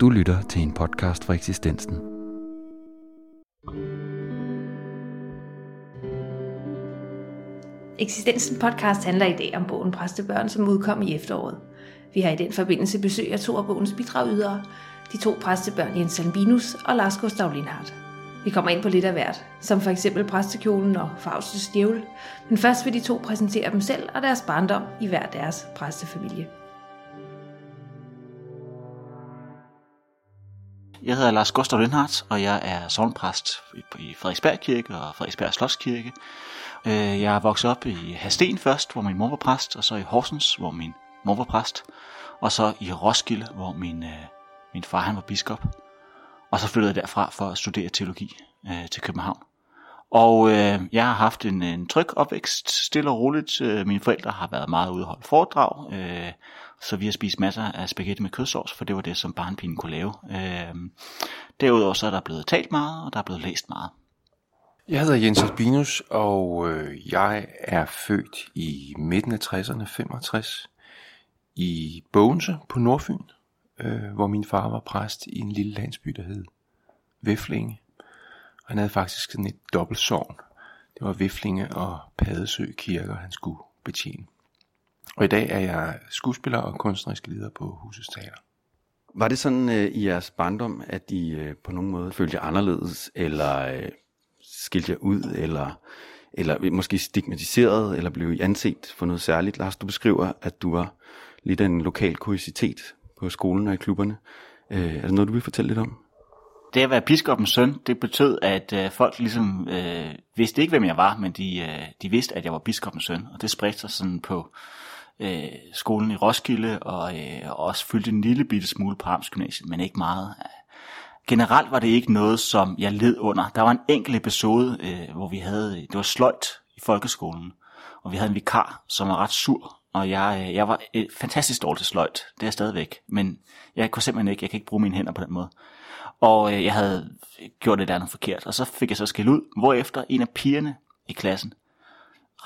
Du lytter til en podcast fra eksistensen. Eksistensen podcast handler i dag om bogen Præstebørn, som udkom i efteråret. Vi har i den forbindelse besøg af to af bogens bidragydere, de to præstebørn Jens Albinus og Lars Gustav Lindhardt. Vi kommer ind på lidt af hvert, som for eksempel præstekjolen og Faustus djævel, men først vil de to præsentere dem selv og deres barndom i hver deres præstefamilie. Jeg hedder Lars Gustav Lindhardt, og jeg er sovnpræst i Frederiksberg Kirke og Frederiksberg Slottskirke. Øh, jeg er vokset op i Hasten først, hvor min mor var præst, og så i Horsens, hvor min mor var præst, og så i Roskilde, hvor min, øh, min far han var biskop. Og så flyttede jeg derfra for at studere teologi øh, til København. Og øh, jeg har haft en, en tryg opvækst, stille og roligt. Øh, mine forældre har været meget ude og holde foredrag, øh, så vi har spist masser af spaghetti med kødsovs, for det var det, som barnpigen kunne lave. Øh, derudover så er der blevet talt meget, og der er blevet læst meget. Jeg hedder Jens Albinus, og øh, jeg er født i midten af 60'erne, 65, i Bogense på Nordfyn, øh, hvor min far var præst i en lille landsby, der hed Væflinge. Han havde faktisk sådan et dobbeltsovn. Det var Viflinge og Padesø kirker, han skulle betjene. Og i dag er jeg skuespiller og kunstnerisk leder på Husets Teater. Var det sådan øh, i jeres barndom, at I øh, på nogen måde følte jer anderledes, eller øh, skilte jer ud, eller, eller måske stigmatiseret, eller blev I anset for noget særligt? Lars, du beskriver, at du var lidt af en lokal kuriositet på skolen og i klubberne. Øh, er det noget, du vil fortælle lidt om? det at være biskopens søn, det betød, at øh, folk ligesom øh, vidste ikke, hvem jeg var, men de, øh, de vidste, at jeg var biskopens søn. Og det spredte sig sådan på øh, skolen i Roskilde, og øh, også fyldte en lille bitte smule på Amtsgymnasiet, men ikke meget. Generelt var det ikke noget, som jeg led under. Der var en enkelt episode, øh, hvor vi havde, det var sløjt i folkeskolen, og vi havde en vikar, som var ret sur, og jeg, øh, jeg var et fantastisk dårligt til sløjt. Det er jeg stadigvæk, men jeg kunne simpelthen ikke, jeg kan ikke bruge mine hænder på den måde. Og øh, jeg havde gjort et andet forkert, og så fik jeg så skæld ud, hvorefter en af pigerne i klassen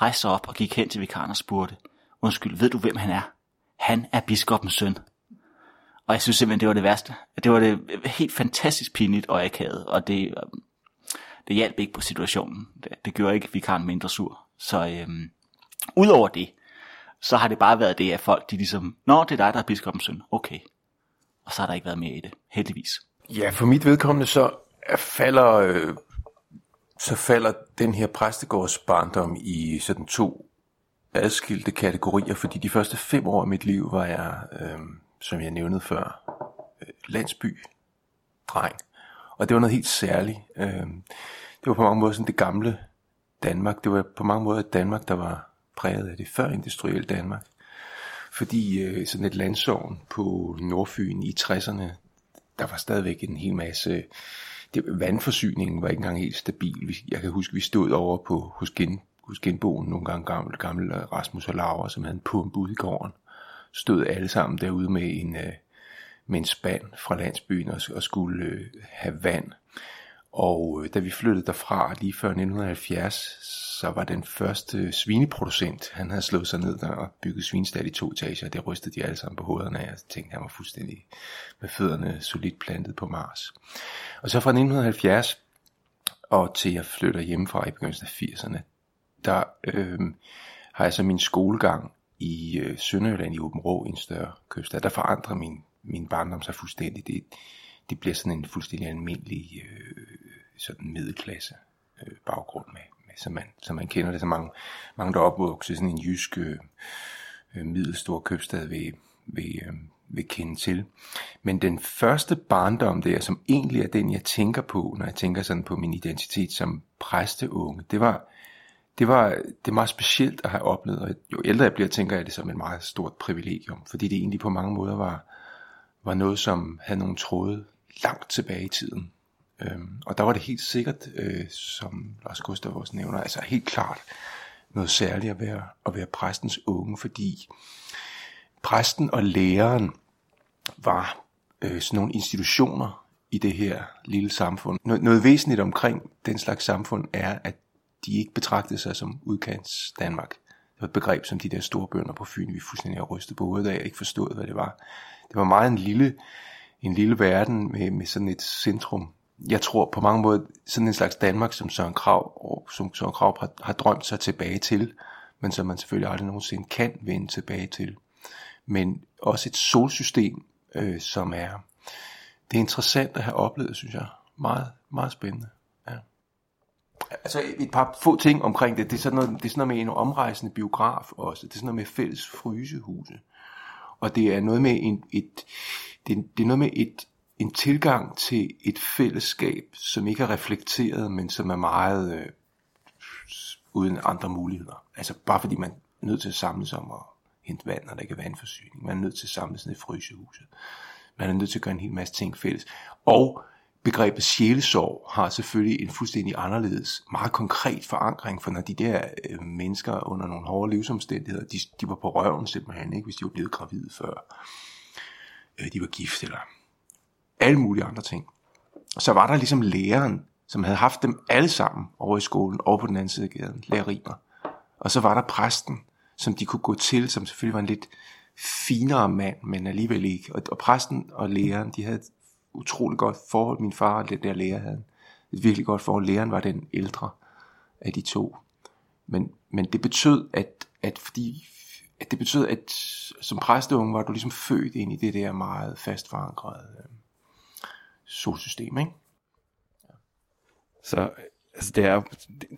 rejste sig op og gik hen til vikaren og spurgte, undskyld, ved du hvem han er? Han er biskopens søn. Og jeg synes simpelthen, det var det værste. Det var det helt fantastisk pinligt og akavet, og det, øhm, det hjalp ikke på situationen. Det, det gjorde ikke vikaren mindre sur. Så øhm, udover det, så har det bare været det, at folk de ligesom, nå, det er dig, der er biskopens søn. Okay. Og så har der ikke været mere i det, heldigvis. Ja, for mit vedkommende så falder, øh, så falder den her præstegårds barndom i sådan to adskilte kategorier, fordi de første fem år af mit liv var jeg, øh, som jeg nævnede før, øh, landsby dreng. Og det var noget helt særligt. Øh, det var på mange måder sådan det gamle Danmark. Det var på mange måder et Danmark, der var præget af det førindustrielle Danmark. Fordi øh, sådan et landsovn på Nordfyn i 60'erne, der var stadigvæk en hel masse... Det, vandforsyningen var ikke engang helt stabil. Jeg kan huske, vi stod over på hos, gen, hos genboen nogle gange gammel, gammel øh, Rasmus og Laura, som havde en pumpe ude i gården. Stod alle sammen derude med en, øh, med en spand fra landsbyen og, og skulle øh, have vand. Og øh, da vi flyttede derfra lige før 1970, så var den første svineproducent, han havde slået sig ned der og bygget svinestald i to etager. Det rystede de alle sammen på hovederne af. Jeg tænkte, han var fuldstændig med fødderne solidt plantet på Mars. Og så fra 1970 og til jeg flytter hjemmefra i begyndelsen af 80'erne, der øh, har jeg så min skolegang i øh, Sønderjylland i Åben Rå, en større købstad. Der forandrer min, min barndom sig fuldstændig. Det, det bliver sådan en fuldstændig almindelig øh, sådan middelklasse øh, baggrund med, med som, man, som man kender det. Så mange, mange der opvokser sådan en jysk øh, øh, middelstor købstad ved, ved, øh, vil kende til. Men den første barndom der, som egentlig er den, jeg tænker på, når jeg tænker sådan på min identitet som præsteunge, det var, det var, det er meget specielt at have oplevet, og jo ældre jeg bliver, tænker jeg det som et meget stort privilegium, fordi det egentlig på mange måder var, var noget, som havde nogle tråde langt tilbage i tiden. Øhm, og der var det helt sikkert, øh, som Lars Gustav også nævner, altså helt klart noget særligt at være, at være præstens unge, fordi præsten og læreren var øh, sådan nogle institutioner i det her lille samfund. Noget, noget væsentligt omkring den slags samfund er, at de ikke betragtede sig som udkants Danmark. Det var et begreb, som de der store bønder på Fyn, vi fuldstændig har rystet på hovedet af, og ikke forstået, hvad det var. Det var meget en lille en lille verden med, med sådan et centrum. Jeg tror på mange måder, sådan en slags Danmark, som Søren Krav, som Søren Krav har, har drømt sig tilbage til, men som man selvfølgelig aldrig nogensinde kan vende tilbage til. Men også et solsystem, øh, som er, det er interessant at have oplevet, synes jeg. Meget, meget spændende. Altså et par få ting omkring det. Det er sådan noget, det er sådan noget med en omrejsende biograf også. Det er sådan noget med fælles frysehuse. Og det er noget med en, et, det, det er noget med et, en tilgang til et fællesskab, som ikke er reflekteret, men som er meget øh, uden andre muligheder. Altså bare fordi man er nødt til at samles om at hente vand, når der ikke er vandforsyning. Man er nødt til at samles ned i frysehuset. Man er nødt til at gøre en hel masse ting fælles. Og begrebet sjælesorg har selvfølgelig en fuldstændig anderledes, meget konkret forankring, for når de der øh, mennesker under nogle hårde livsomstændigheder, de, de var på røven simpelthen, ikke, hvis de var blevet gravide før, øh, de var gift eller alle mulige andre ting. Så var der ligesom læreren, som havde haft dem alle sammen over i skolen, over på den anden side af gaden, lærerimer. Og så var der præsten, som de kunne gå til, som selvfølgelig var en lidt finere mand, men alligevel ikke. Og, og præsten og læreren, de havde utrolig utroligt godt forhold. Min far og den der lærer havde et virkelig godt forhold. Læreren var den ældre af de to. Men, men det betød, at, at fordi at det betød, at som præsteunge var du ligesom født ind i det der meget fast forankrede øh, solsystem, ikke? Så altså, det, er,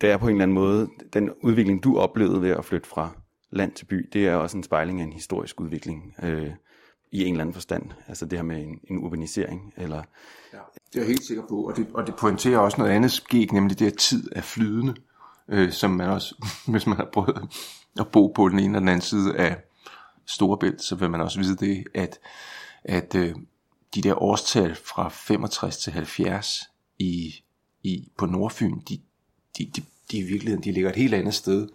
det er på en eller anden måde, den udvikling, du oplevede ved at flytte fra land til by, det er også en spejling af en historisk udvikling øh, i en eller anden forstand. Altså det her med en, en urbanisering. Eller... Ja, det er jeg helt sikker på, og det, og det pointerer også noget andet skæg, nemlig det at tid er flydende, øh, som man også, hvis man har prøvet at bo på den ene eller den anden side af Storebælt, så vil man også vide det, at, at øh, de der årstal fra 65 til 70 i, i, på Nordfyn, de, de, de, de i virkeligheden de ligger et helt andet sted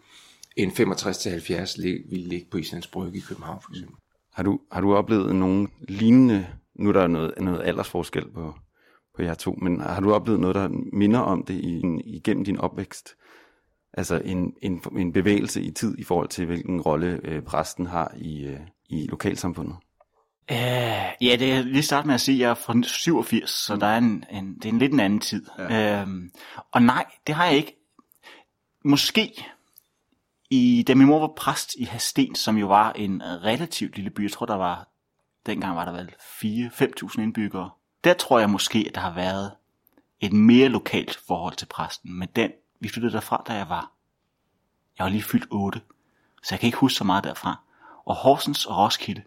end 65 til 70 ville ligge på Islands Brygge i København for eksempel. Har du, har du oplevet nogen lignende, nu er der noget, noget aldersforskel på, på jer to, men har du oplevet noget, der minder om det i, igennem din opvækst? Altså en, en, en bevægelse i tid i forhold til, hvilken rolle øh, præsten har i, øh, i lokalsamfundet? Uh, ja, det er lige starte med at sige, at jeg er fra 87, så der er en, en, det er en lidt en anden tid. Ja. Uh, og nej, det har jeg ikke. Måske i, da min mor var præst i Hasten, som jo var en relativt lille by, jeg tror der var, dengang var der vel 4-5.000 indbyggere, der tror jeg måske, at der har været et mere lokalt forhold til præsten, men den, vi flyttede derfra, da jeg var, jeg var lige fyldt 8, så jeg kan ikke huske så meget derfra. Og Horsens og Roskilde,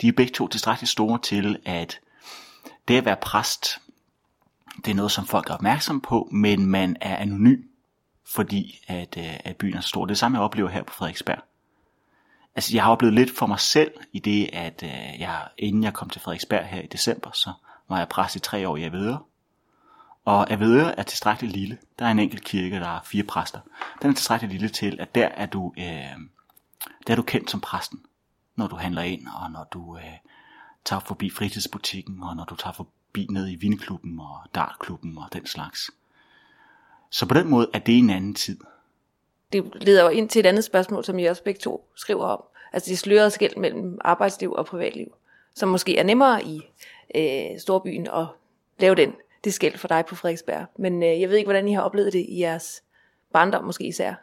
de er begge to tilstrækkeligt store til, at det at være præst, det er noget, som folk er opmærksom på, men man er anonym fordi at, øh, at byen er så stor. Det er samme, jeg oplever her på Frederiksberg. Altså, jeg har oplevet lidt for mig selv i det, at øh, jeg, inden jeg kom til Frederiksberg her i december, så var jeg præst i tre år i Avedøre. Og Avedøre er tilstrækkeligt lille. Der er en enkelt kirke, der er fire præster. Den er tilstrækkeligt lille til, at der er du, øh, der er du kendt som præsten, når du handler ind, og når du øh, tager forbi fritidsbutikken, og når du tager forbi ned i vinklubben og dartklubben og den slags. Så på den måde er det en anden tid. Det leder jo ind til et andet spørgsmål, som I også begge to skriver om. Altså det slørede skæld mellem arbejdsliv og privatliv, som måske er nemmere i øh, storbyen at lave den, det skæld for dig på Frederiksberg. Men øh, jeg ved ikke, hvordan I har oplevet det i jeres barndom måske især.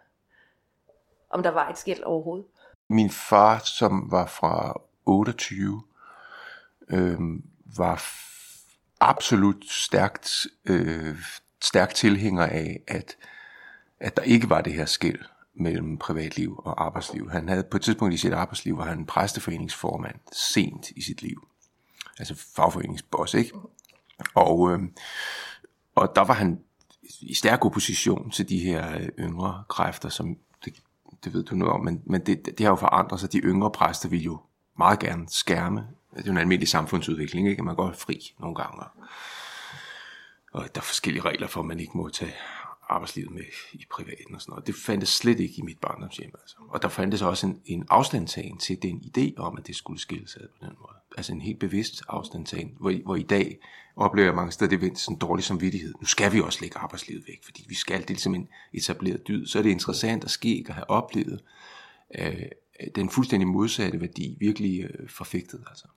Om der var et skæld overhovedet. Min far, som var fra 28, øh, var absolut stærkt øh, stærk tilhænger af, at, at der ikke var det her skæld mellem privatliv og arbejdsliv. Han havde på et tidspunkt i sit arbejdsliv, var han præsteforeningsformand sent i sit liv. Altså fagforeningsboss, ikke? Og, øh, og der var han i stærk opposition til de her øh, yngre kræfter, som det, det ved du nu om, men, men det, det har jo forandret sig. De yngre præster vil jo meget gerne skærme. Det er jo en almindelig samfundsudvikling, ikke? Man går fri nogle gange. Og der er forskellige regler for, at man ikke må tage arbejdslivet med i privaten og sådan noget. Det fandtes slet ikke i mit barndomshjem. Altså. Og der fandtes også en, en afstandtagen til den idé om, at det skulle skilles ad på den måde. Altså en helt bevidst afstandtagen, hvor, hvor i dag oplever jeg mange steder, det er sådan en dårlig samvittighed. Nu skal vi også lægge arbejdslivet væk, fordi vi skal, det er ligesom en etableret dyd. Så er det interessant at ske og have oplevet øh, den fuldstændig modsatte værdi virkelig øh, forfægtet. Altså.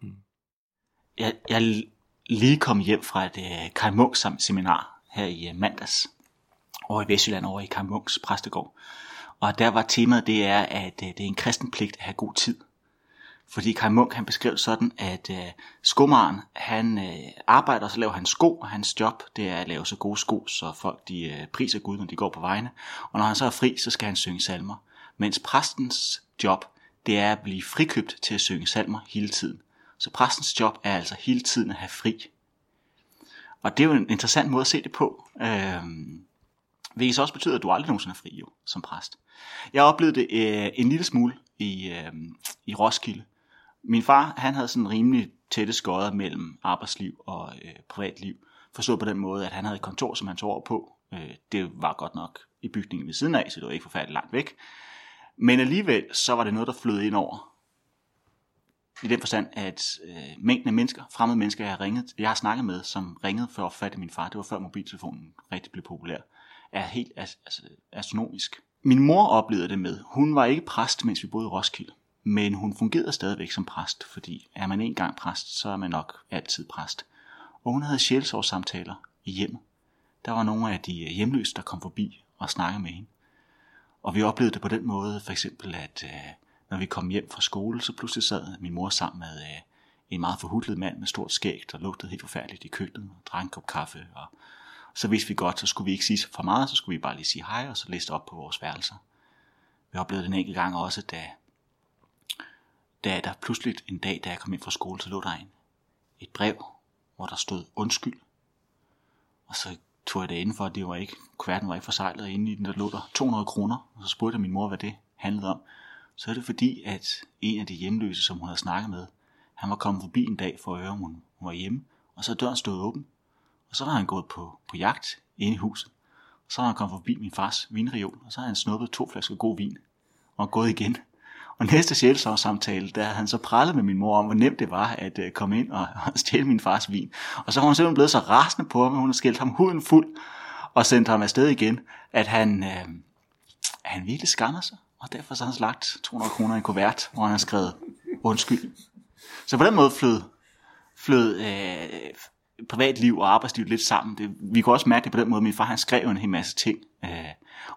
Mm. Jeg, jeg lige kommet hjem fra et øh, Kai Munk seminar her i øh, mandags over i Vestjylland, over i Kai Munks præstegård. Og der var temaet, det er, at øh, det er en kristen pligt at have god tid. Fordi Kai Munk han beskrev sådan, at øh, skomaren, han øh, arbejder, og så laver han sko, og hans job, det er at lave så gode sko, så folk de øh, priser Gud, når de går på vejene. Og når han så er fri, så skal han synge salmer. Mens præstens job, det er at blive frikøbt til at synge salmer hele tiden. Så præstens job er altså hele tiden at have fri. Og det er jo en interessant måde at se det på. Øh, hvilket så også betyder, at du aldrig nogensinde er fri jo, som præst. Jeg oplevede det øh, en lille smule i, øh, i Roskilde. Min far, han havde sådan rimelig tætte skodder mellem arbejdsliv og øh, privatliv. Forstået på den måde, at han havde et kontor, som han tog over på. Øh, det var godt nok i bygningen ved siden af, så det var ikke forfærdeligt langt væk. Men alligevel, så var det noget, der flød ind over. I den forstand, at øh, mængden af mennesker, fremmede mennesker, jeg har, ringet, jeg har snakket med, som ringede for at fatte min far, det var før mobiltelefonen rigtig blev populær, er helt altså, astronomisk. Min mor oplevede det med, hun var ikke præst, mens vi boede i Roskilde, men hun fungerede stadigvæk som præst, fordi er man en gang præst, så er man nok altid præst. Og hun havde sjælsårssamtaler i hjemmet. Der var nogle af de øh, hjemløse, der kom forbi og snakkede med hende. Og vi oplevede det på den måde, for eksempel, at øh, når vi kom hjem fra skole, så pludselig sad min mor sammen med øh, en meget forhudlet mand med stort skæg, der lugtede helt forfærdeligt i køkkenet, og drak en kop kaffe. Og så vidste vi godt, så skulle vi ikke sige for meget, så skulle vi bare lige sige hej, og så læste op på vores værelser. Vi oplevede den enkelte gang også, da, da der pludselig en dag, da jeg kom ind fra skole, så lå der en, et brev, hvor der stod undskyld. Og så tog jeg det indenfor, det var ikke, kuverten var ikke forsejlet, og inde i den der lå der 200 kroner. Og så spurgte jeg min mor, hvad det handlede om. Så er det fordi, at en af de hjemløse, som hun havde snakket med, han var kommet forbi en dag for at høre, om hun, var hjemme, og så er døren stået åben. Og så var han gået på, på jagt inde i huset. Og så var han kommet forbi min fars vinreol, og så havde han snuppet to flasker god vin, og gået igen. Og næste sjælsovssamtale, der havde han så prallet med min mor om, hvor nemt det var at øh, komme ind og, og stjæle min fars vin. Og så var hun simpelthen blevet så rasende på ham, at hun havde skældt ham huden fuld og sendt ham afsted igen, at han, uh, han virkelig skammer sig. Og derfor så har han lagt 200 kroner i en kuvert, hvor han har skrevet undskyld. Så på den måde flød, flød øh, privatliv og arbejdsliv lidt sammen. Det, vi kunne også mærke det på den måde, at min far han skrev en hel masse ting. Øh,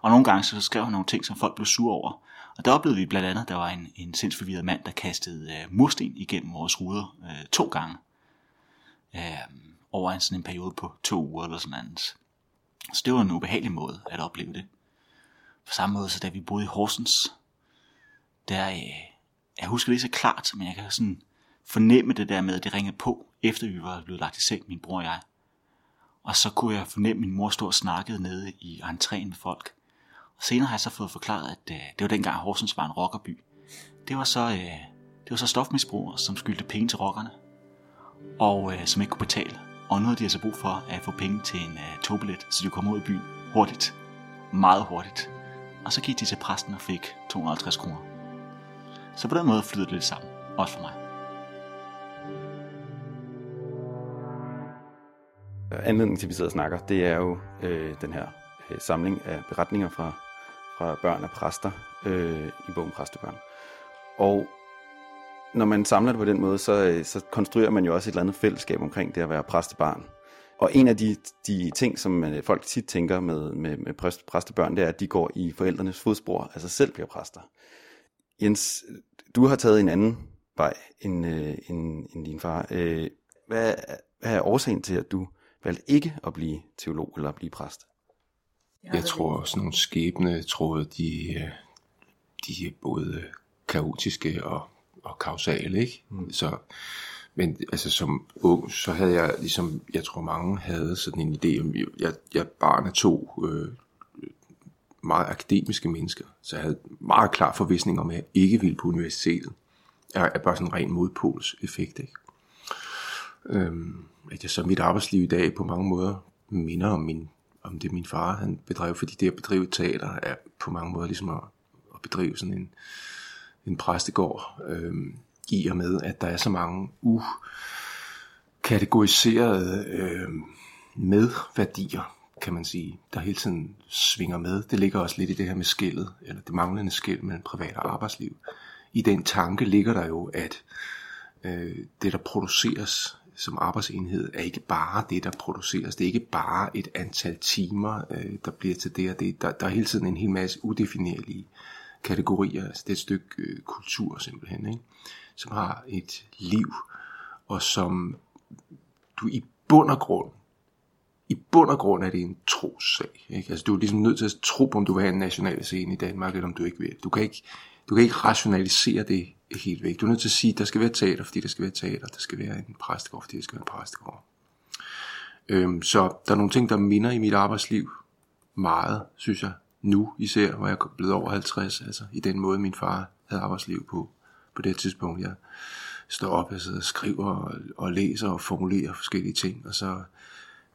og nogle gange så skrev han nogle ting, som folk blev sure over. Og der oplevede vi blandt andet, at der var en, en sindsforvirret mand, der kastede øh, mursten igennem vores ruder øh, to gange. Øh, over en sådan en periode på to uger eller sådan andet. Så det var en ubehagelig måde at opleve det. På samme måde, så da vi boede i Horsens, der, øh, jeg husker det så klart, men jeg kan sådan fornemme det der med, at det ringede på, efter vi var blevet lagt i seng, min bror og jeg. Og så kunne jeg fornemme, at min mor stod og snakkede nede i entréen med folk. Og senere har jeg så fået forklaret, at øh, det var dengang Horsens var en rockerby. Det var så, øh, det var så stofmisbrugere, som skyldte penge til rockerne, og øh, som ikke kunne betale. Og nu havde de altså brug for at få penge til en øh, togbillet, så de kunne komme ud i byen hurtigt. Meget hurtigt. Og så gik de til præsten og fik 250 kroner. Så på den måde flyder det lidt sammen. Også for mig. Anledningen til, at vi sidder og snakker, det er jo øh, den her øh, samling af beretninger fra, fra børn og præster øh, i bogen Præstebørn. Og når man samler det på den måde, så, øh, så konstruerer man jo også et eller andet fællesskab omkring det at være præstebarn. Og en af de, de ting, som øh, folk tit tænker med, med, med præst, præstebørn, det er, at de går i forældrenes fodspor, altså selv bliver præster. Jens, du har taget en anden vej end, øh, end, end din far. Øh, hvad, hvad er årsagen til, at du valgte ikke at blive teolog eller at blive præst? Jeg tror, sådan nogle skæbne tråde, de, de er både kaotiske og, og kausale, ikke? Mm. Så, men altså som ung, så havde jeg ligesom, jeg tror mange havde sådan en idé om, jeg, jeg barn af to øh, meget akademiske mennesker, så jeg havde meget klar forvisning om, at jeg ikke ville på universitetet. Jeg er bare sådan en ren modpols effekt, ikke? Øhm, at jeg så mit arbejdsliv i dag på mange måder minder om min om det min far han bedrev, fordi det at bedrive teater er på mange måder ligesom at, at bedrive sådan en, en præstegård, Øhm, i og med, at der er så mange ukategoriserede øh, medværdier, kan man sige, der hele tiden svinger med. Det ligger også lidt i det her med skillet, eller det manglende skæld mellem privat og arbejdsliv. I den tanke ligger der jo, at øh, det, der produceres som arbejdsenhed er ikke bare det, der produceres. Det er ikke bare et antal timer, øh, der bliver til det og det. Der, der er hele tiden en hel masse udefinerlige kategorier. Altså det er et stykke øh, kultur simpelthen, ikke? Som har et liv, og som du i bund og grund, i bund og grund er det en trossag. Ikke? Altså du er ligesom nødt til at tro på, om du vil have en national scene i Danmark, eller om du ikke vil. Du kan ikke, du kan ikke rationalisere det helt væk. Du er nødt til at sige, at der skal være teater, fordi der skal være teater. Der skal være en præstegård, fordi der skal være en præstegård. Øhm, så der er nogle ting, der minder i mit arbejdsliv meget, synes jeg, nu især, hvor jeg er blevet over 50, altså i den måde, min far havde arbejdsliv på, på det tidspunkt. Jeg står op, jeg sidder og skriver og, og læser og formulerer forskellige ting, og så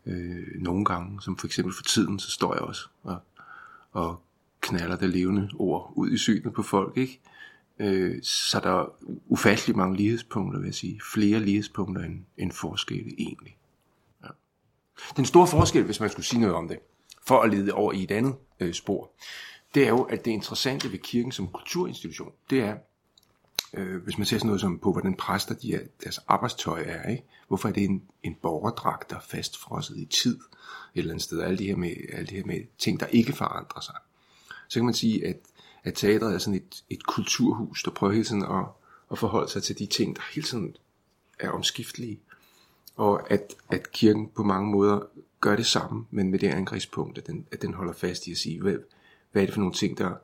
øh, nogle gange, som for eksempel for tiden, så står jeg også og, og knaller det levende ord ud i synet på folk, ikke? Øh, så der er ufattelig mange lighedspunkter, vil jeg sige. Flere lighedspunkter end, end forskelle egentlig. Ja. Den store forskel, hvis man skulle sige noget om det, for at lede over i et andet øh, spor, det er jo, at det interessante ved kirken som kulturinstitution, det er, øh, hvis man ser sådan noget som på, hvordan præster de er, deres arbejdstøj er, ikke? hvorfor er det en, en borgerdragt, der er fastfrosset i tid, et eller andet sted, alle de her med, alle de her med ting, der ikke forandrer sig. Så kan man sige, at, at teatret er sådan et, et kulturhus, der prøver hele tiden at, at forholde sig til de ting, der hele tiden er omskiftelige. Og at, at kirken på mange måder gør det samme, men med det angrebspunkt, at den, at den holder fast i at sige, hvad, hvad er det for nogle ting, der, der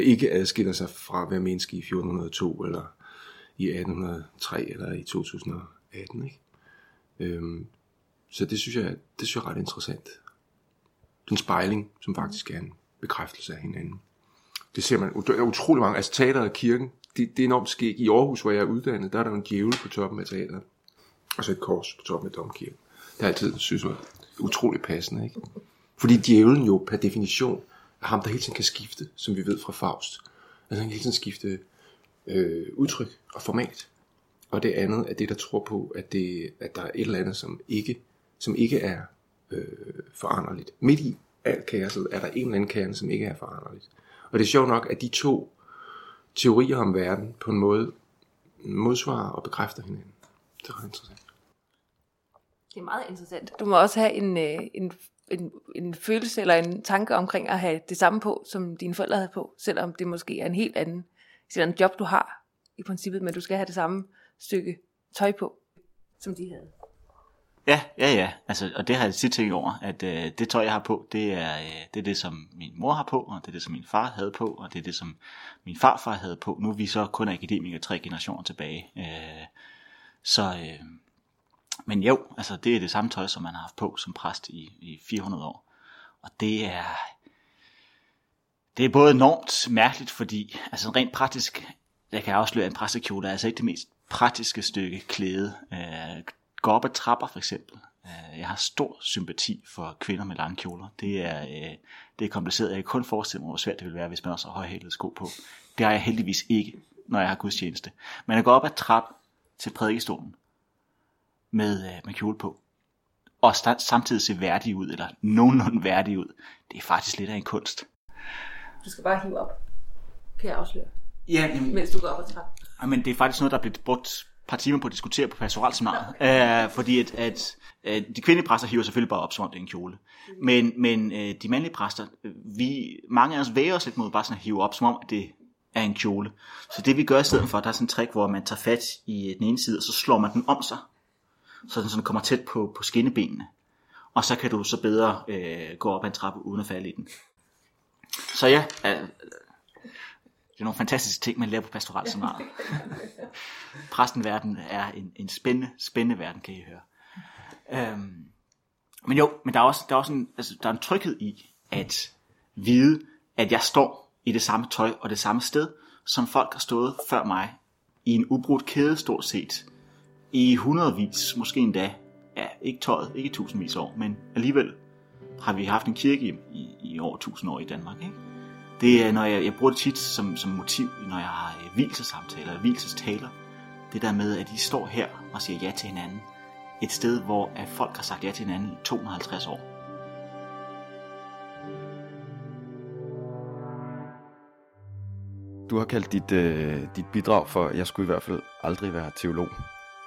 ikke adskiller sig fra at være menneske i 1402, eller i 1803, eller i 2018. Ikke? Øhm, så det synes, jeg, det synes jeg er ret interessant. Den spejling, som faktisk er en bekræftelse af hinanden. Det ser man, der er utrolig mange, altså teateret og kirken, det, det er enormt skægt. I Aarhus, hvor jeg er uddannet, der er der en djævel på toppen af teateret, og så et kors på toppen af domkirken. Det er altid, synes jeg, utrolig passende, ikke? Fordi djævlen jo per definition ham, der hele tiden kan skifte, som vi ved fra Faust. Altså han kan hele tiden skifte øh, udtryk og format. Og det andet er det, der tror på, at, det, at der er et eller andet, som ikke, som ikke er øh, foranderligt. Midt i alt kaoset er der en eller anden kerne, som ikke er foranderligt. Og det er sjovt nok, at de to teorier om verden på en måde modsvarer og bekræfter hinanden. Det er ret interessant. Det er meget interessant. Du må også have en, øh, en, en, en følelse eller en tanke omkring at have det samme på, som dine forældre havde på, selvom det måske er en helt anden, en job, du har i princippet, men du skal have det samme stykke tøj på, som de havde. Ja, ja, ja. Altså, og det har jeg tit tænkt over, at øh, det tøj, jeg har på, det er, øh, det er det, som min mor har på, og det er det, som min far havde på, og det er det, som min farfar havde på. Nu er vi så kun akademikere tre generationer tilbage. Øh, så, øh, men jo, altså, det er det samme tøj, som man har haft på som præst i, i 400 år. Og det er, det er både enormt mærkeligt, fordi altså rent praktisk, jeg kan afsløre, at en præstekjole er altså ikke det mest praktiske stykke klæde. Øh, gå op ad trapper for eksempel. Øh, jeg har stor sympati for kvinder med lange kjoler. Det er, øh, det er kompliceret. Jeg kan kun forestille mig, hvor svært det vil være, hvis man også har højhælede sko på. Det har jeg heldigvis ikke, når jeg har gudstjeneste. Men at gå op ad trap til prædikestolen med, øh, med kjole på, og samtidig se værdig ud, eller nogenlunde værdig ud, det er faktisk lidt af en kunst. Du skal bare hive op, kan jeg afsløre. Ja, jamen, mens du går op ad trappen. Men det er faktisk noget, der er blevet brugt par timer på at diskutere på pastoralseminaret. Okay. Uh, fordi at, at uh, de kvindelige præster hiver selvfølgelig bare op, som om det er en kjole. Men, men uh, de mandlige præster, vi, mange af os væger os lidt mod bare sådan at hive op, som om at det er en kjole. Så det vi gør i stedet for, der er sådan en trick, hvor man tager fat i den ene side, og så slår man den om sig, så den sådan kommer tæt på, på skinnebenene. Og så kan du så bedre uh, gå op ad en trappe, uden at falde i den. Så ja, uh, det er nogle fantastiske ting, man lærer på pastoralseminaret. Præstenverden er en, en spændende, spændende verden, kan I høre. Øhm, men jo, men der er også, der er også en, altså, der er en tryghed i at vide, at jeg står i det samme tøj og det samme sted, som folk har stået før mig i en ubrudt kæde stort set i hundredvis, måske endda, ja, ikke tøjet, ikke tusindvis år, men alligevel har vi haft en kirke i, i, i over tusind år i Danmark, ikke? Det er, når jeg, jeg bruger det tit som, som motiv, når jeg har øh, hvilsesamtaler, hvilsestaler. Det der med, at de står her og siger ja til hinanden. Et sted, hvor at folk har sagt ja til hinanden i 250 år. Du har kaldt dit, øh, dit bidrag for, jeg skulle i hvert fald aldrig være teolog.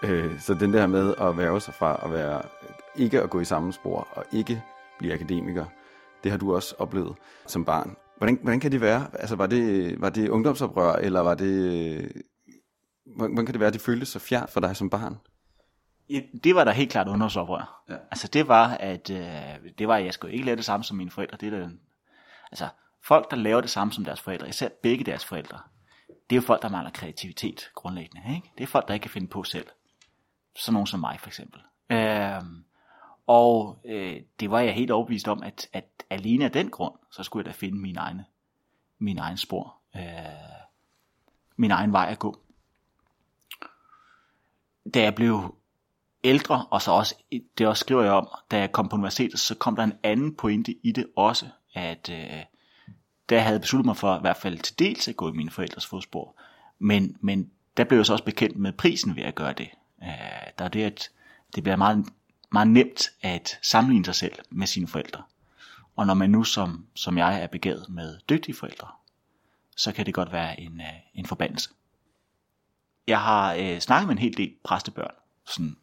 Øh, så den der med at være sig fra at være, ikke at gå i samme spor og ikke blive akademiker, det har du også oplevet som barn. Hvordan, hvordan kan det være? Altså, var det, var det ungdomsoprør, eller var det... Hvordan kan det være, at det føltes så fjernt for dig som barn? Det var da helt klart ungdomsoprør. Ja. Altså det var, at øh, det var, at jeg skulle ikke lave det samme som mine forældre. Det er der, altså folk, der laver det samme som deres forældre, især begge deres forældre, det er jo folk, der mangler kreativitet grundlæggende. Ikke? Det er folk, der ikke kan finde på selv. Sådan nogen som mig for eksempel. Øhm, og øh, det var jeg helt overbevist om, at, at alene af den grund, så skulle jeg da finde min egne, min egen spor. Øh, min egen vej at gå. Da jeg blev ældre, og så også, det også skriver jeg om, da jeg kom på universitetet, så kom der en anden pointe i det også, at øh, der havde jeg besluttet mig for i hvert fald til dels at gå i mine forældres fodspor, men, men der blev jeg så også bekendt med prisen ved at gøre det. Øh, der er det, at det bliver meget, meget nemt at sammenligne sig selv med sine forældre. Og når man nu som, som jeg er begavet med dygtige forældre, så kan det godt være en, øh, en forbandelse. Jeg har øh, snakket med en hel del præstebørn, sådan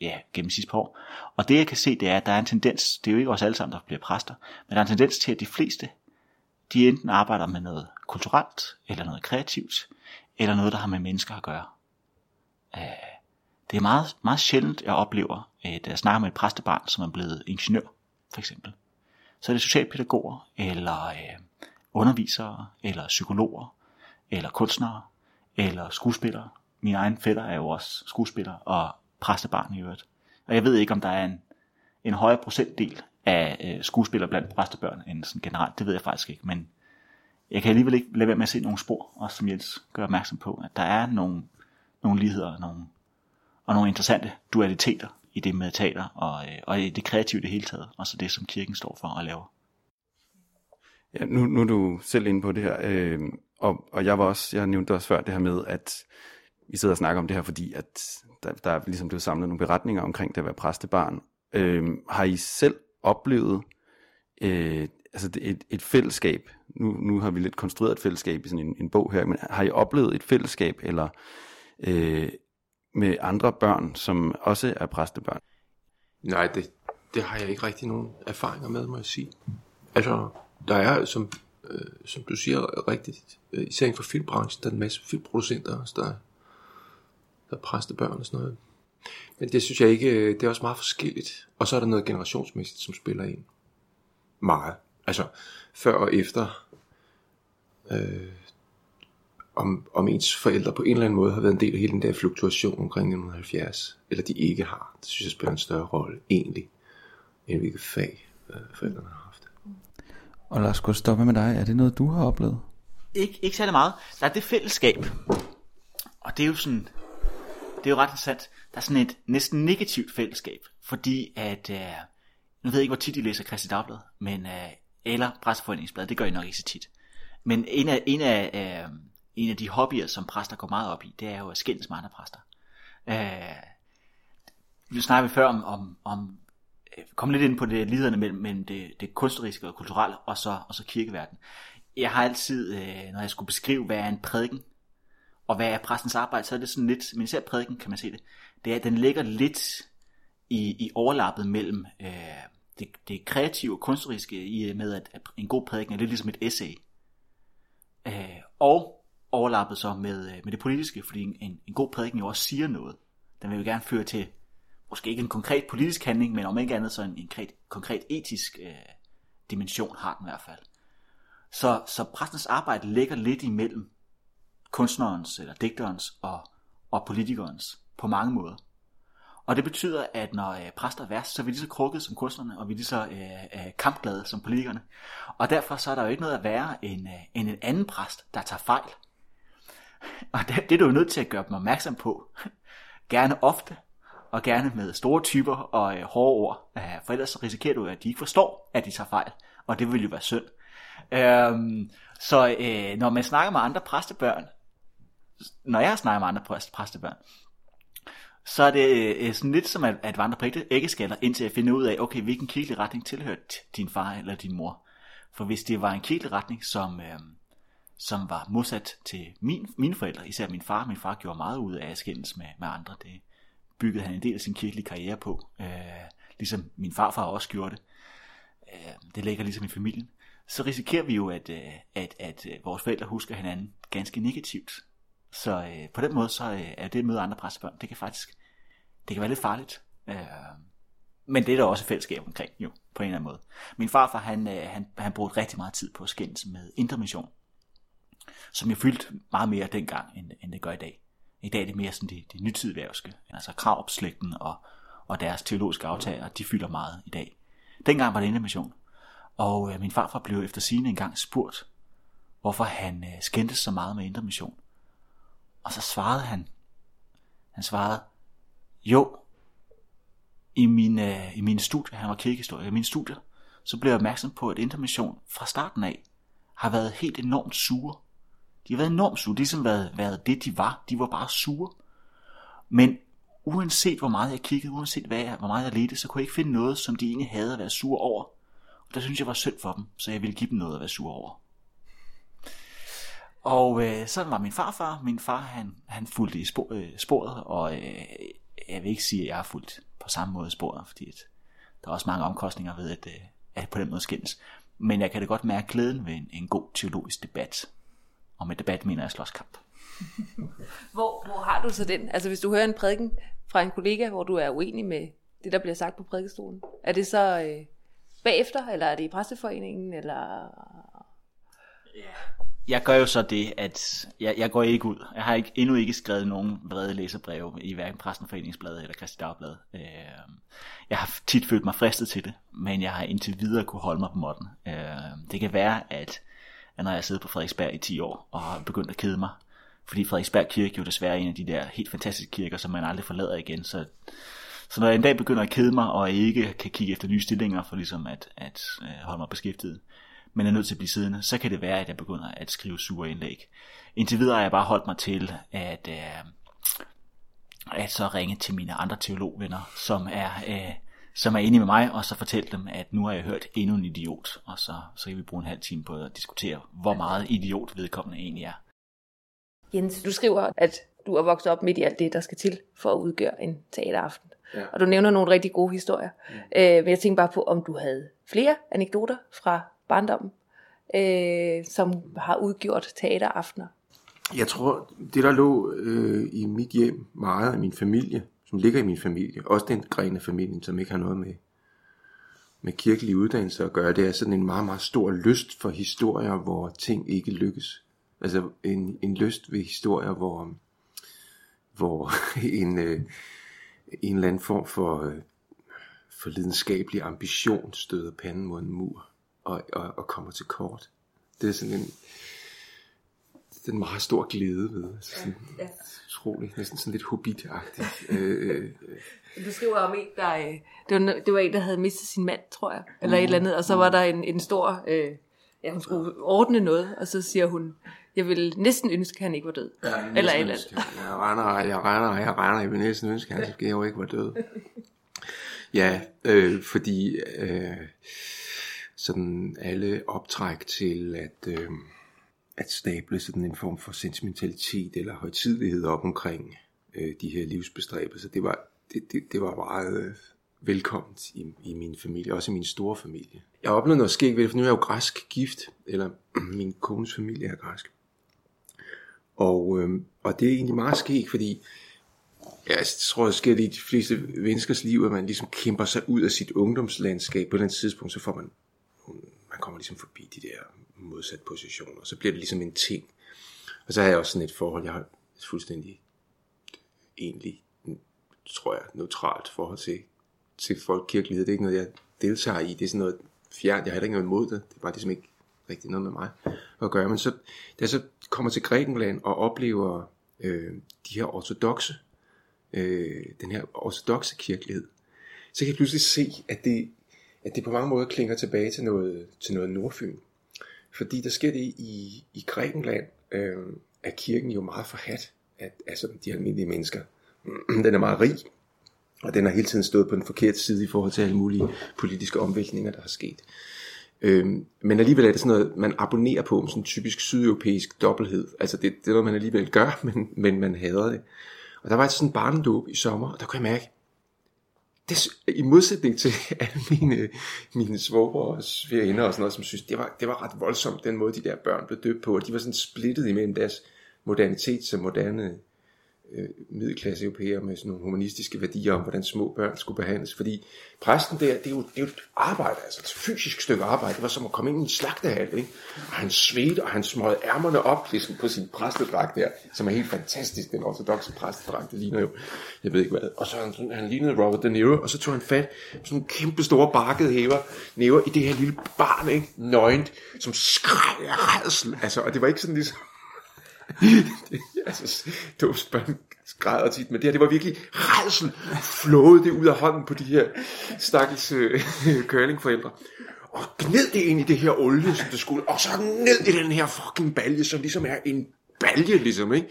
ja, gennem sidste par år. Og det jeg kan se, det er, at der er en tendens, det er jo ikke os alle sammen, der bliver præster, men der er en tendens til, at de fleste, de enten arbejder med noget kulturelt, eller noget kreativt, eller noget, der har med mennesker at gøre. Øh, det er meget, meget sjældent, jeg oplever, øh, at jeg snakker med et præstebarn, som er blevet ingeniør, for eksempel. Så er det socialpædagoger, eller øh, undervisere, eller psykologer, eller kunstnere, eller skuespillere. Min egen fætter er jo også skuespiller, og præstebarn i øvrigt. Og jeg ved ikke, om der er en, en højere procentdel af øh, skuespillere blandt præstebørn end sådan generelt. Det ved jeg faktisk ikke, men jeg kan alligevel ikke lade være med at se nogle spor, også som Jens gør opmærksom på, at der er nogle, nogle ligheder nogle, og nogle interessante dualiteter i det med teater og, øh, og i det kreative det hele taget, og så det, som kirken står for og laver. Ja, nu, nu er du selv inde på det her, øh, og, og jeg var også, jeg nævnte også før det her med, at vi sidder og snakker om det her, fordi at der, der er ligesom blevet samlet nogle beretninger omkring det at være præstebarn. Øh, har I selv oplevet øh, altså et, et fællesskab? Nu, nu har vi lidt konstrueret et fællesskab i sådan en, en bog her, men har I oplevet et fællesskab eller øh, med andre børn, som også er præstebørn? Nej, det, det har jeg ikke rigtig nogen erfaringer med, må jeg sige. Altså, der er, som, øh, som du siger rigtigt, øh, især inden for filmbranchen, der er en masse filmproducenter, også, der, der er præstebørn og sådan noget. Men det synes jeg ikke, øh, det er også meget forskelligt. Og så er der noget generationsmæssigt, som spiller ind. Meget. Altså, før og efter, øh, om, om ens forældre på en eller anden måde har været en del af hele den der fluktuation omkring 1970, eller de ikke har. Det synes jeg spiller en større rolle, egentlig, end hvilket fag øh, forældrene har haft. Og lad os gå stoppe med dig. Er det noget, du har oplevet? Ikke, ikke særlig meget. Der er det fællesskab. Og det er jo sådan, det er jo ret interessant. Der er sådan et næsten negativt fællesskab, fordi at, øh, nu ved jeg ikke, hvor tit I læser Christi Dagblad, men, øh, eller Præsteforeningsblad, det gør I nok ikke så tit. Men en af, en af, øh, en af de hobbyer, som præster går meget op i, det er jo at skændes med andre præster. Øh, vi snakker vi før om, om, om øh, kom lidt ind på det liderne mellem, mellem det, det kunstneriske og kulturelle, og så, og så kirkeverden. Jeg har altid, øh, når jeg skulle beskrive, hvad er en prædiken, og hvad er præstens arbejde, så er det sådan lidt, men især prædiken kan man se det, det er, at den ligger lidt i, i overlappet mellem øh, det, det kreative og kunstneriske i med, at, at en god prædiken er lidt ligesom et essay. Øh, og overlappet så med, øh, med det politiske, fordi en, en god prædiken jo også siger noget. Den vil jo gerne føre til, måske ikke en konkret politisk handling, men om ikke andet så en, en konkret, konkret etisk øh, dimension har den i hvert fald. Så, så præstens arbejde ligger lidt imellem kunstnerens eller digterens og, og politikerens på mange måder. Og det betyder, at når øh, præster er værst, så er vi lige så krukket som kunstnerne, og vi er lige så øh, øh, kampglade som politikerne. Og derfor så er der jo ikke noget at være end, øh, end en anden præst, der tager fejl. Og det, det er du jo nødt til at gøre dem opmærksom på. Gerne ofte, og gerne med store typer og øh, hårde ord. Øh, for ellers risikerer du, at de ikke forstår, at de tager fejl. Og det vil jo være synd. Øhm, så øh, når man snakker med andre præstebørn, når jeg snakker med andre præst, præstebørn, så er det øh, sådan lidt som at, at vandre på æggeskaller, indtil jeg finder ud af, okay, hvilken kirkelig retning tilhørte din far eller din mor. For hvis det var en kirkelig retning, som, øh, som var modsat til min, mine forældre, især min far, min far gjorde meget ud af at skændes med, med andre, det, byggede han en del af sin kirkelige karriere på, øh, ligesom min farfar også gjorde det. Øh, det ligger ligesom i familien. Så risikerer vi jo, at, øh, at, at øh, vores forældre husker hinanden ganske negativt. Så øh, på den måde, så øh, er det at møde andre præstebørn, det kan faktisk det kan være lidt farligt. Øh, men det er der også fællesskab omkring, jo, på en eller anden måde. Min farfar, han, øh, han, han brugte rigtig meget tid på at skændes med intermission, som jeg fyldte meget mere dengang, end, end det gør i dag. I dag er det mere sådan det, det nytidværvske, altså Kravopslægten og, og deres teologiske aftager, de fylder meget i dag. Dengang var det intermission, og øh, min farfar blev efter sine engang spurgt, hvorfor han øh, skændtes så meget med intermission. Og så svarede han, han svarede, jo, i mine, øh, i mine studier, han var kirkehistoriker, i mine studier, så blev jeg opmærksom på, at intermission fra starten af har været helt enormt sure. De har været enormt sure, Det har ligesom været, været det, de var. De var bare sure. Men uanset hvor meget jeg kiggede, uanset hvad jeg, hvor meget jeg ledte, så kunne jeg ikke finde noget, som de egentlig havde at være sure over. Og der synes jeg var synd for dem, så jeg ville give dem noget at være sure over. Og øh, sådan var min farfar. Min far, han, han fulgte i spor, øh, sporet, og øh, jeg vil ikke sige, at jeg har fulgt på samme måde sporet, fordi at der er også mange omkostninger ved, at, øh, at på den måde skændes. Men jeg kan da godt mærke glæden ved en, en god teologisk debat. Og med debat mener jeg slåskamp. Hvor, hvor har du så den? Altså hvis du hører en prædiken fra en kollega, hvor du er uenig med det, der bliver sagt på prædikestolen, er det så øh, bagefter, eller er det i præsteforeningen, eller... Jeg gør jo så det, at jeg, jeg går ikke ud. Jeg har ikke, endnu ikke skrevet nogen vrede læserbreve i hverken Præstenforeningsbladet eller Kristi Dagblad. Øh, jeg har tit følt mig fristet til det, men jeg har indtil videre kunne holde mig på måtten. Øh, det kan være, at, at når jeg sidder på Frederiksberg i 10 år og har begyndt at kede mig, fordi Frederiksberg Kirke jo desværre er en af de der helt fantastiske kirker, som man aldrig forlader igen, så så når jeg en dag begynder at kede mig, og ikke kan kigge efter nye stillinger for ligesom at, at øh, holde mig beskæftiget, men er nødt til at blive siddende, så kan det være, at jeg begynder at skrive sure indlæg. Indtil videre har jeg bare holdt mig til at, øh, at så ringe til mine andre teologvenner, som er, øh, som er enige med mig, og så fortælle dem, at nu har jeg hørt endnu en idiot, og så, så kan vi bruge en halv time på at diskutere, hvor meget idiot vedkommende egentlig er. Jens, du skriver, at du er vokset op midt i alt det, der skal til for at udgøre en teateraften. Ja. Og du nævner nogle rigtig gode historier. Mm. Øh, men jeg tænker bare på, om du havde flere anekdoter fra barndommen, øh, som har udgjort teateraftener. Jeg tror, det der lå øh, i mit hjem meget af min familie, som ligger i min familie, også den gren af familien, som ikke har noget med, med kirkelig uddannelse at gøre, det er sådan en meget, meget stor lyst for historier, hvor ting ikke lykkes. Altså en, en lyst ved historier, hvor, hvor en, øh, en eller anden form for, øh, for lidenskabelig ambition støder panden mod en mur og, og, og kommer til kort. Det er sådan en, det er en meget stor glæde ved. Altså sådan, ja, ja. Utrolig, næsten sådan lidt hobbitagtigt. øh, øh, du skriver om en, der, øh, det, var, det var en, der havde mistet sin mand, tror jeg, eller mm. et eller andet, og så var der en, en stor, øh, ja, hun skulle ordne noget, og så siger hun, jeg vil næsten ønske, at han ikke var død. Ja, eller eller andet. Jeg regner, jeg regner, jeg regner, jeg vil næsten ønske, at han jo ikke var død. Ja, øh, fordi øh, sådan alle optræk til at, øh, at stable sådan en form for sentimentalitet eller højtidlighed op omkring øh, de her livsbestræbelser, det var, det, det, det var meget øh, velkomment i, i min familie, også i min store familie. Jeg oplevede noget skægt ved det, for nu er jeg jo græsk gift, eller min kones familie er græsk. Og, øh, og det er egentlig meget skægt, fordi Ja, jeg tror, det sker i de fleste menneskers liv, at man ligesom kæmper sig ud af sit ungdomslandskab. På et eller andet tidspunkt, så får man, man kommer ligesom forbi de der modsat positioner, og så bliver det ligesom en ting. Og så har jeg også sådan et forhold, jeg har fuldstændig egentlig, tror jeg, neutralt forhold til, til folkekirkelighed. Det er ikke noget, jeg deltager i. Det er sådan noget fjernt. Jeg har ikke noget imod det. Det er bare ligesom ikke rigtig noget med mig at gøre. Men så, da jeg så kommer til Grækenland og oplever øh, de her ortodoxe øh, den her ortodoxe kirkelighed, så kan jeg pludselig se, at det, at det på mange måder klinger tilbage til noget, til noget Nordfyn. Fordi der sker det i, i Grækenland, øh, er kirken jo meget forhat af, af sådan de almindelige mennesker. Den er meget rig, og den har hele tiden stået på den forkerte side i forhold til alle mulige politiske omvæltninger, der har sket. Øhm, men alligevel er det sådan noget, man abonnerer på, sådan en typisk sydeuropæisk dobbelthed. Altså det, det er noget, man alligevel gør, men, men man hader det. Og der var altså sådan en barnedåb i sommer, og der kunne jeg mærke, det, i modsætning til alle mine, mine svoger og svigerinder og sådan noget, som synes, det var, det var ret voldsomt, den måde de der børn blev døbt på, og de var sådan splittet imellem deres modernitet som moderne øh, middelklasse europæer med sådan nogle humanistiske værdier om, hvordan små børn skulle behandles. Fordi præsten der, det er jo, det er jo et arbejde, altså et fysisk stykke arbejde. Det var som at komme ind i en slagtehal, ikke? Og han svedte, og han smøgede ærmerne op ligesom på sin præstedragt der, som er helt fantastisk. Den ortodoxe præstedragt, det ligner jo, jeg ved ikke hvad. Og så han, han lignede Robert De Niro, og så tog han fat på sådan en kæmpe store barkede hæver, næver i det her lille barn, ikke? Nøgent, som skreg af redsel. Altså, og det var ikke sådan ligesom, altså, dåbsbørn græder tit, men det her, det var virkelig redsel, flåede det ud af hånden på de her stakkels øh, curlingforældre. Og gned det ind i det her olie, som det skulle, og så ned i den her fucking balje, som ligesom er en balje, ligesom, ikke?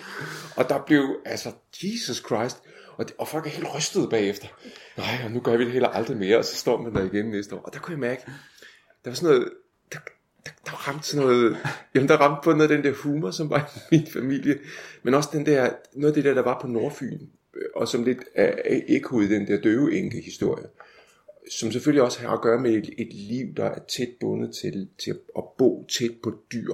Og der blev, altså, Jesus Christ, og, det, og folk er helt rystede bagefter. Nej, og nu gør vi det heller aldrig mere, og så står man der igen næste år. Og der kunne jeg mærke, der var sådan noget, der, der, ramte sådan noget, jamen der ramte på noget af den der humor, som var i min familie, men også den der, noget af det der, der var på Nordfyn, øh, og som lidt er ekko i den der døve enke historie, som selvfølgelig også har at gøre med et, et liv, der er tæt bundet til, til at bo tæt på dyr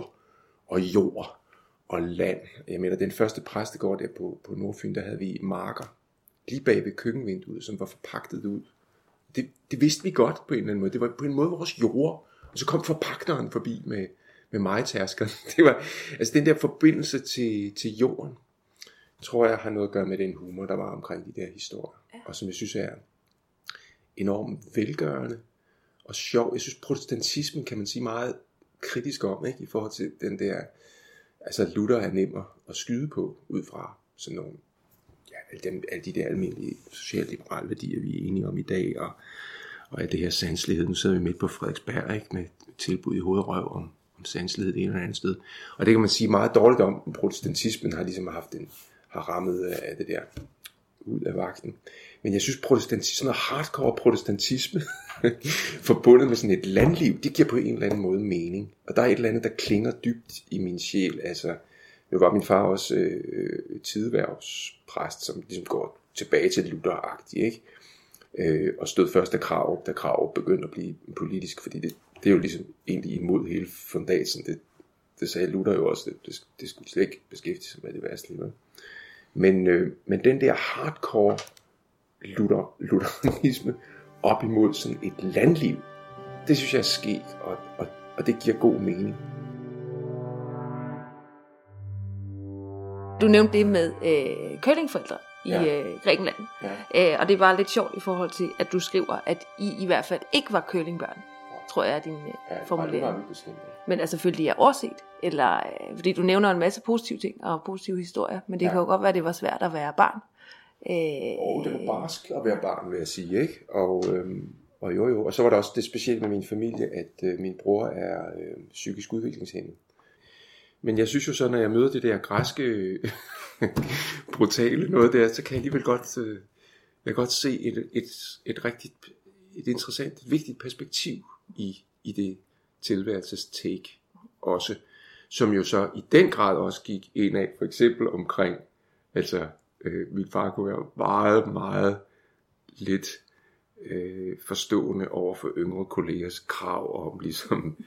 og jord og land. Jeg mener, den første præstegård der på, på Nordfyn, der havde vi marker, lige bag ved køkkenvinduet, som var forpagtet ud. Det, det vidste vi godt på en eller anden måde. Det var på en måde vores jord, og så kom forpagteren forbi med, med majtærskeren. Det var, altså den der forbindelse til, til jorden, tror jeg har noget at gøre med den humor, der var omkring de der historier. Ja. Og som jeg synes er enormt velgørende og sjov. Jeg synes, protestantismen kan man sige meget kritisk om, ikke? i forhold til den der, altså Luther er nem at skyde på, ud fra sådan nogle, ja, alle, dem, alle de der almindelige socialliberale værdier, vi er enige om i dag, og og af det her sanselighed. Nu sidder vi midt på Frederiksberg ikke, med tilbud i hovedrøv om, om sanselighed det ene eller andet sted. Og det kan man sige meget dårligt om. Protestantismen har ligesom haft en, har rammet øh, af det der ud af vagten. Men jeg synes, protestantisme, sådan noget hardcore protestantisme, forbundet med sådan et landliv, det giver på en eller anden måde mening. Og der er et eller andet, der klinger dybt i min sjæl. Altså, nu var min far også øh, øh, tideværvspræst, som ligesom går tilbage til luther ikke? Øh, og stod først af krav, da krav begyndte at blive politisk, fordi det, det er jo ligesom egentlig imod hele fundatsen. Det, det sagde Luther jo også, det, det, det skulle slet ikke beskæftige sig med det værste lige Men, øh, men den der hardcore Luther, lutheranisme op imod sådan et landliv, det synes jeg er sket, og, og, og det giver god mening. Du nævnte det med øh, kølingforældre i ja. øh, Grækenland. Ja. Øh, og det var lidt sjovt i forhold til, at du skriver, at I i hvert fald ikke var curlingbørn, tror jeg er din øh, ja, formulering. Bestemt, ja. Men altså selvfølgelig er overset, eller, øh, fordi du nævner en masse positive ting og positive historier, men det ja. kan jo godt være, at det var svært at være barn. Øh, og det var barsk at være barn, vil jeg sige, ikke? Og, øhm, og jo jo, og så var der også det specielle med min familie, at øh, min bror er øh, psykisk udviklingshæmmet. Men jeg synes jo så, når jeg møder det der græske brutale noget der, så kan jeg alligevel godt, øh, jeg kan godt se et, et, et rigtigt, et interessant, et vigtigt perspektiv i, i det tilværelses take også, som jo så i den grad også gik ind af, for eksempel omkring, altså øh, min far kunne være meget, meget lidt øh, forstående over for yngre kollegers krav om ligesom,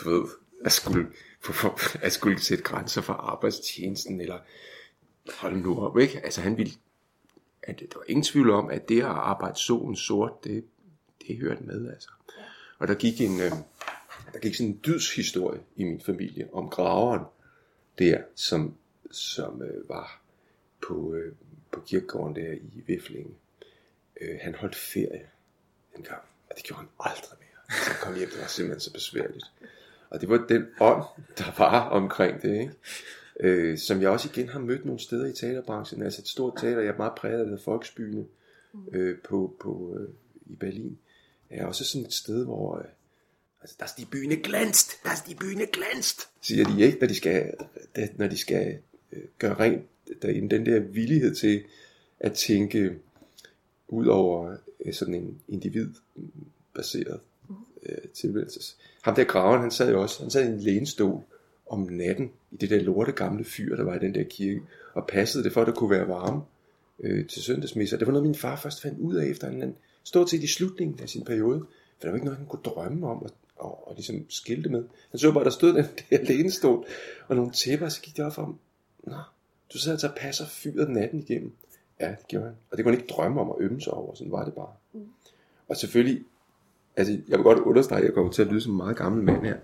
du ved, at skulle, for, for, at skulle sætte grænser for arbejdstjenesten, eller hold nu op, ikke? Altså han ville, at der var ingen tvivl om, at det at arbejde solen sort, det, det hørte med, altså. Og der gik en, øh, der gik sådan en dydshistorie i min familie om graveren der, som, som øh, var på, øh, på kirkegården der i Viflinge. Øh, han holdt ferie en gang, og det gjorde han aldrig mere. Så han kom hjem, det var simpelthen så besværligt. Og det var den ånd, der var omkring det, ikke? øh, som jeg også igen har mødt nogle steder i teaterbranchen. Altså et stort teater, jeg er meget præget af Folksbyene øh, på, på, øh, i Berlin. Er også sådan et sted, hvor... Øh, altså, der er de byene glænst, der er de byene glænst, siger de ikke, når de skal, når de skal øh, gøre rent derinde. Den der villighed til at tænke ud over øh, sådan en individbaseret øh, tilværelse. Ham der graven, han sad jo også, han sad i en lænestol om natten i det der lorte gamle fyr, der var i den der kirke, og passede det for, at der kunne være varme øh, til søndagsmisser. Det var noget, min far først fandt ud af efter en stort set i slutningen af sin periode. For der var ikke noget, han kunne drømme om at, og, og ligesom skilte med. Han så bare, der stod den der lænestol og nogle tæpper, og så gik det op for ham. Nå, du sidder altså og passer fyret natten igennem. Ja, det gjorde han. Og det kunne han ikke drømme om at ømme sig over. Sådan var det bare. Mm. Og selvfølgelig, altså jeg vil godt understrege, at jeg kommer til at lyde som en meget gammel mand her.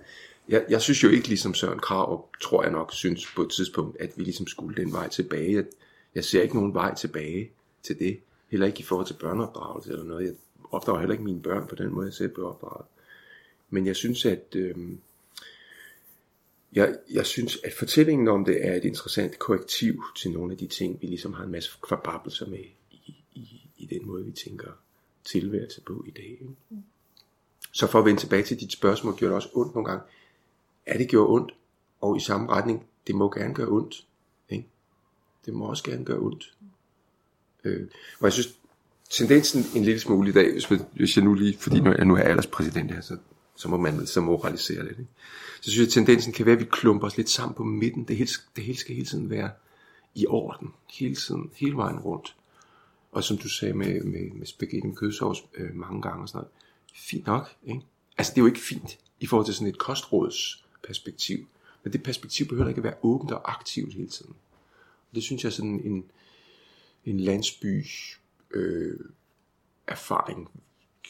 Jeg, jeg synes jo ikke ligesom Søren Krav, tror jeg nok, synes på et tidspunkt, at vi ligesom skulle den vej tilbage. Jeg, jeg ser ikke nogen vej tilbage til det. Heller ikke i forhold til børneopdragelse eller noget. Jeg opdrager heller ikke mine børn på den måde, jeg selv blev opdraget. Men jeg synes, at øh, jeg, jeg synes, at fortællingen om det er et interessant korrektiv til nogle af de ting, vi ligesom har en masse kvababelser med i, i, i den måde, vi tænker tilværelse på i dag. Ikke? Mm. Så for at vende tilbage til dit spørgsmål, gjorde det også ondt nogle gange. Er det gjort ondt? Og i samme retning, det må gerne gøre ondt. Ikke? Det må også gerne gøre ondt. Øh, og jeg synes, tendensen en lille smule i dag, hvis, hvis jeg nu lige, fordi nu, jeg nu er alderspræsident her, så, så må man så moralisere lidt. Ikke? Så synes jeg, at tendensen kan være, at vi klumper os lidt sammen på midten. Det hele, det hele skal hele tiden være i orden. Hele tiden, hele vejen rundt. Og som du sagde med, med, med spaghetti med kødsovs øh, mange gange og sådan noget. Fint nok, ikke? Altså det er jo ikke fint i forhold til sådan et kostrådsperspektiv. Men det perspektiv behøver ikke at være åbent og aktivt hele tiden. Og det synes jeg er sådan en, en landsby øh, erfaring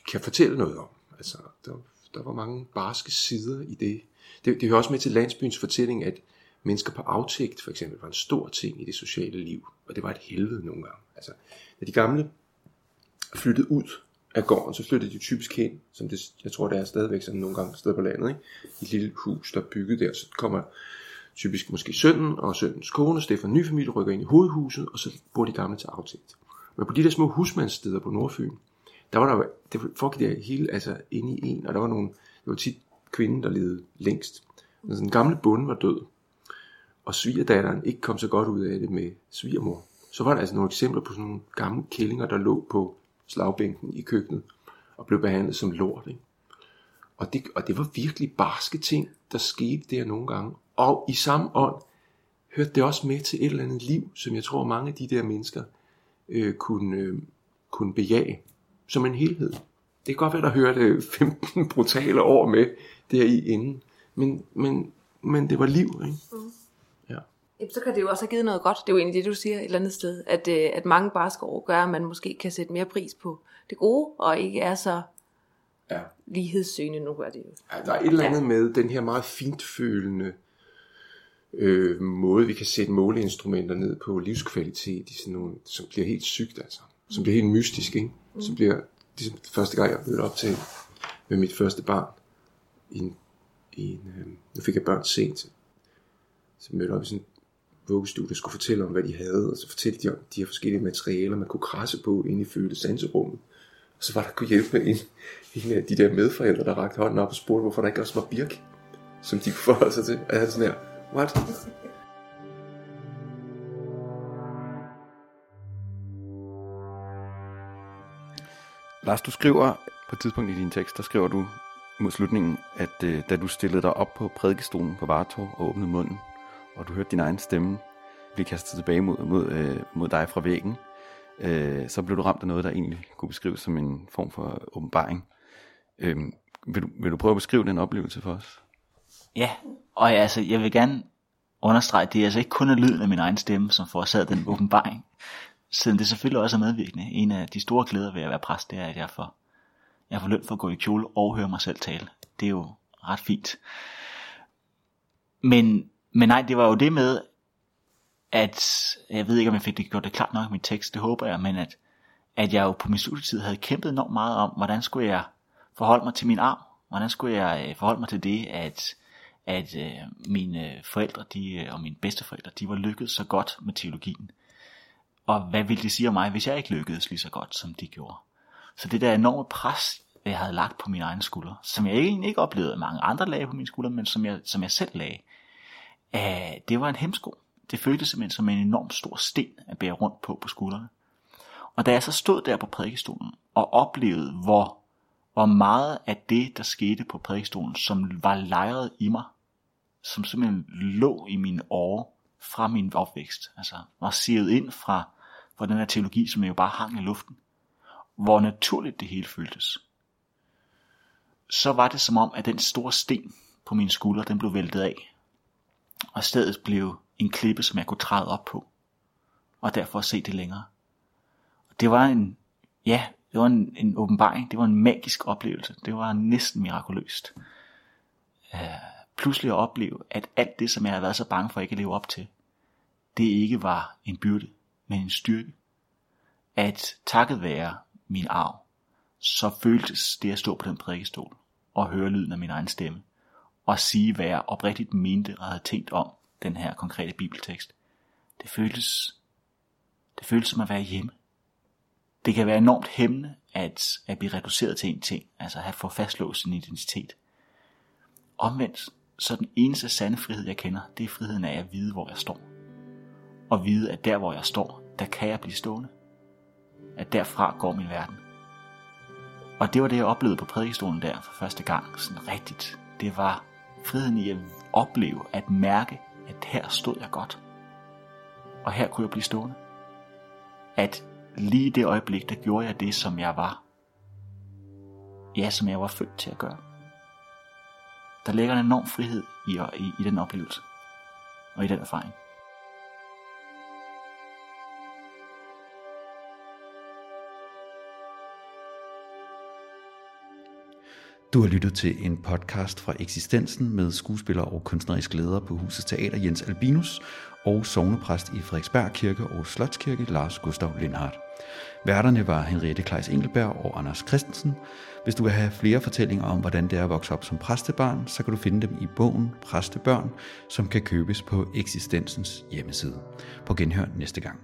kan fortælle noget om. Altså, der, der var mange barske sider i det. Det, det hører også med til landsbyens fortælling, at mennesker på aftægt for eksempel var en stor ting i det sociale liv, og det var et helvede nogle gange. Altså, da de gamle flyttede ud af gården, så flyttede de typisk hen, som det, jeg tror det er stadigvæk sådan nogle gange sted på landet, ikke? Et lille hus, der er bygget der, så kommer typisk måske sønnen og sønnens kone, Stefan ny familie, rykker ind i hovedhuset, og så bor de gamle til aftægt. Men på de der små husmandssteder på Nordfyn, der var der, det foregik der hele, altså inde i en, og der var nogle, det var tit kvinden, der levede længst. Men den gamle bonde var død, og svigerdatteren ikke kom så godt ud af det med svigermor. Så var der altså nogle eksempler på sådan nogle gamle kællinger, der lå på slagbænken i køkkenet, og blev behandlet som lort. Ikke? Og, det, og det var virkelig barske ting, der skete der nogle gange. Og i samme ånd hørte det også med til et eller andet liv, som jeg tror mange af de der mennesker øh, kunne, øh, kunne bejage som en helhed. Det kan godt være, der hørte øh, 15 brutale år med der i inden, men, men, men det var liv. Ikke? Mm. Ja. Jamen, så kan det jo også have givet noget godt. Det er jo egentlig det, du siger et eller andet sted. At, øh, at mange barske år gør, at man måske kan sætte mere pris på det gode, og ikke er så ja. lighedssøgende. Nu gør det jo. Ja, der er et eller andet ja. med den her meget fintfølende øh, måde, vi kan sætte måleinstrumenter ned på livskvalitet, i sådan nogle, som bliver helt sygt, altså. Som bliver helt mystisk, ikke? Mm. Som bliver, ligesom første gang jeg mødte op til med mit første barn, i en, i en øh, nu fik jeg børn sent, så mødte op i sådan vuggestudier skulle fortælle om, hvad de havde, og så fortalte de om de her forskellige materialer, man kunne krasse på inde i følte sanserummet. Og så var der kunne hjælpe en, en af de der medforældre, der rakte hånden op og spurgte, hvorfor der ikke også var birk, som de kunne forholde sig til. Og jeg sådan her, what? Lars, du skriver på et tidspunkt i din tekst, der skriver du mod slutningen, at øh, da du stillede dig op på prædikestolen på Vartov og åbnede munden, og du hørte din egen stemme blive kastet tilbage mod, mod, øh, mod dig fra væggen, øh, så blev du ramt af noget, der egentlig kunne beskrives som en form for åbenbaring. Øh, vil, du, vil du prøve at beskrive den oplevelse for os? Ja, og jeg, altså, jeg vil gerne understrege, at det er altså ikke kun er lyden af min egen stemme, som forårsagede den åbenbaring. Siden det selvfølgelig også er medvirkende. En af de store glæder ved at være præst, det er, at jeg får, jeg får løn for at gå i kjole og høre mig selv tale. Det er jo ret fint. Men, men nej, det var jo det med, at jeg ved ikke, om jeg fik det gjort det klart nok i min tekst, det håber jeg, men at, at jeg jo på min studietid havde kæmpet enormt meget om, hvordan skulle jeg forholde mig til min arm, Hvordan skulle jeg øh, forholde mig til det, at, at øh, mine forældre de, øh, og mine bedsteforældre, de var lykkedes så godt med teologien? Og hvad ville det sige om mig, hvis jeg ikke lykkedes lige så godt, som de gjorde? Så det der enorme pres, jeg havde lagt på mine egne skuldre, som jeg egentlig ikke oplevede, at mange andre lagde på mine skuldre, men som jeg, som jeg selv lagde, at det var en hemsko. Det føltes simpelthen som en enorm stor sten at bære rundt på på skuldrene. Og da jeg så stod der på prædikestolen og oplevede, hvor, hvor meget af det, der skete på prædikestolen, som var lejret i mig, som simpelthen lå i mine åre fra min opvækst, altså var sivet ind fra fra den her teologi, som jo bare hang i luften, hvor naturligt det hele føltes, så var det som om, at den store sten på mine skuldre, den blev væltet af, og stedet blev en klippe, som jeg kunne træde op på, og derfor se det længere. Det var en, ja, det var en, en åbenbaring, det var en magisk oplevelse, det var næsten mirakuløst. Uh, pludselig at opleve, at alt det, som jeg havde været så bange for ikke at leve op til, det ikke var en byrde, men en styrke. At takket være min arv, så føltes det at stå på den prædikestol og høre lyden af min egen stemme, og sige, hvad jeg oprigtigt mente og havde tænkt om den her konkrete bibeltekst. Det føltes, det føltes som at være hjemme. Det kan være enormt hæmmende at, at blive reduceret til en ting, altså at få fastlåst sin identitet. Omvendt, så den eneste sande frihed, jeg kender, det er friheden af at vide, hvor jeg står. Og vide, at der, hvor jeg står, der kan jeg blive stående. At derfra går min verden. Og det var det, jeg oplevede på prædikestolen der for første gang, sådan rigtigt. Det var friheden i at opleve, at mærke, at her stod jeg godt. Og her kunne jeg blive stående. At lige i det øjeblik, der gjorde jeg det, som jeg var. Ja, som jeg var født til at gøre. Der ligger en enorm frihed i, i, i den oplevelse og i den erfaring. Du har lyttet til en podcast fra Eksistensen med skuespiller og kunstnerisk leder på Husets Teater Jens Albinus og sovnepræst i Frederiksberg Kirke og Slotskirke Lars Gustav Lindhardt. Værterne var Henriette Kleis Engelberg og Anders Christensen. Hvis du vil have flere fortællinger om, hvordan det er at vokse op som præstebarn, så kan du finde dem i bogen Præstebørn, som kan købes på Eksistensens hjemmeside. På genhør næste gang.